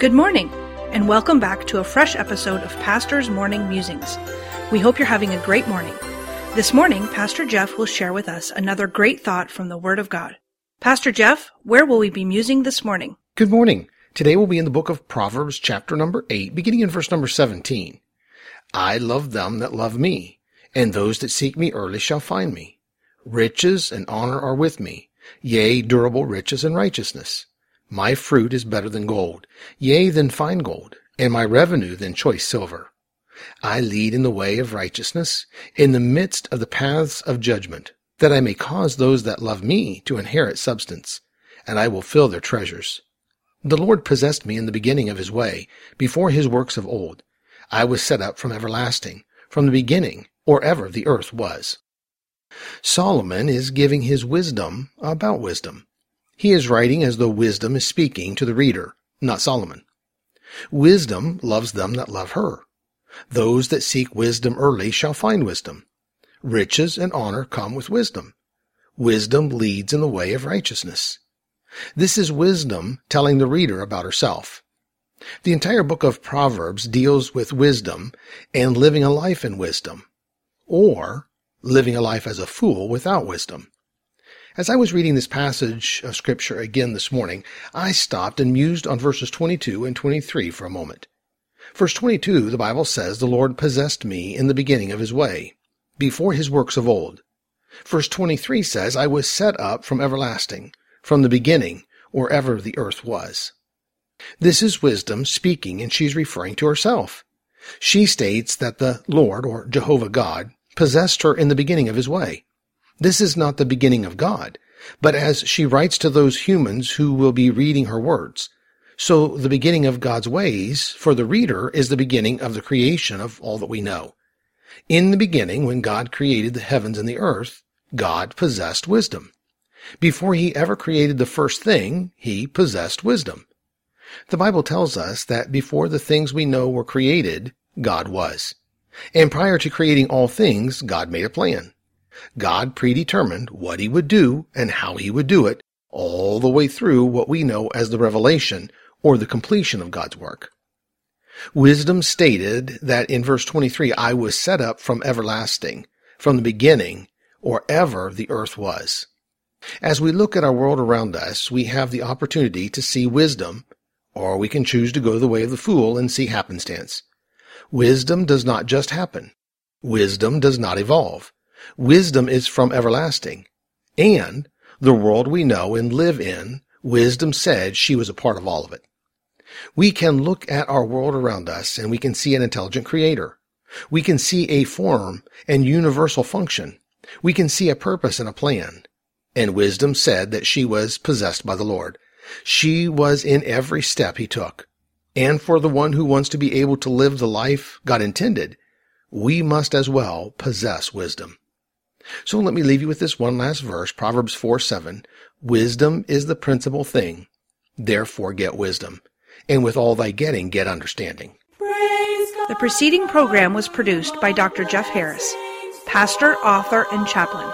Good morning, and welcome back to a fresh episode of Pastor's Morning Musings. We hope you're having a great morning. This morning, Pastor Jeff will share with us another great thought from the Word of God. Pastor Jeff, where will we be musing this morning? Good morning. Today we'll be in the book of Proverbs, chapter number 8, beginning in verse number 17. I love them that love me, and those that seek me early shall find me. Riches and honor are with me, yea, durable riches and righteousness. My fruit is better than gold, yea, than fine gold, and my revenue than choice silver. I lead in the way of righteousness, in the midst of the paths of judgment, that I may cause those that love me to inherit substance, and I will fill their treasures. The Lord possessed me in the beginning of his way, before his works of old. I was set up from everlasting, from the beginning, or ever the earth was. Solomon is giving his wisdom about wisdom. He is writing as though wisdom is speaking to the reader, not Solomon. Wisdom loves them that love her. Those that seek wisdom early shall find wisdom. Riches and honor come with wisdom. Wisdom leads in the way of righteousness. This is wisdom telling the reader about herself. The entire book of Proverbs deals with wisdom and living a life in wisdom, or living a life as a fool without wisdom. As I was reading this passage of scripture again this morning, I stopped and mused on verses 22 and 23 for a moment. Verse 22, the Bible says, The Lord possessed me in the beginning of his way, before his works of old. Verse 23 says, I was set up from everlasting, from the beginning, or ever the earth was. This is wisdom speaking, and she's referring to herself. She states that the Lord, or Jehovah God, possessed her in the beginning of his way. This is not the beginning of God, but as she writes to those humans who will be reading her words. So the beginning of God's ways for the reader is the beginning of the creation of all that we know. In the beginning, when God created the heavens and the earth, God possessed wisdom. Before he ever created the first thing, he possessed wisdom. The Bible tells us that before the things we know were created, God was. And prior to creating all things, God made a plan. God predetermined what he would do and how he would do it all the way through what we know as the revelation or the completion of God's work. Wisdom stated that in verse 23, I was set up from everlasting, from the beginning, or ever the earth was. As we look at our world around us, we have the opportunity to see wisdom, or we can choose to go the way of the fool and see happenstance. Wisdom does not just happen. Wisdom does not evolve. Wisdom is from everlasting. And the world we know and live in, wisdom said she was a part of all of it. We can look at our world around us and we can see an intelligent creator. We can see a form and universal function. We can see a purpose and a plan. And wisdom said that she was possessed by the Lord. She was in every step he took. And for the one who wants to be able to live the life God intended, we must as well possess wisdom. So let me leave you with this one last verse, Proverbs 4 7. Wisdom is the principal thing. Therefore get wisdom. And with all thy getting, get understanding. The preceding program was produced by Dr. Jeff Harris, pastor, author, and chaplain.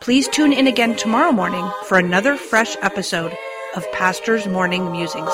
Please tune in again tomorrow morning for another fresh episode of Pastor's Morning Musings.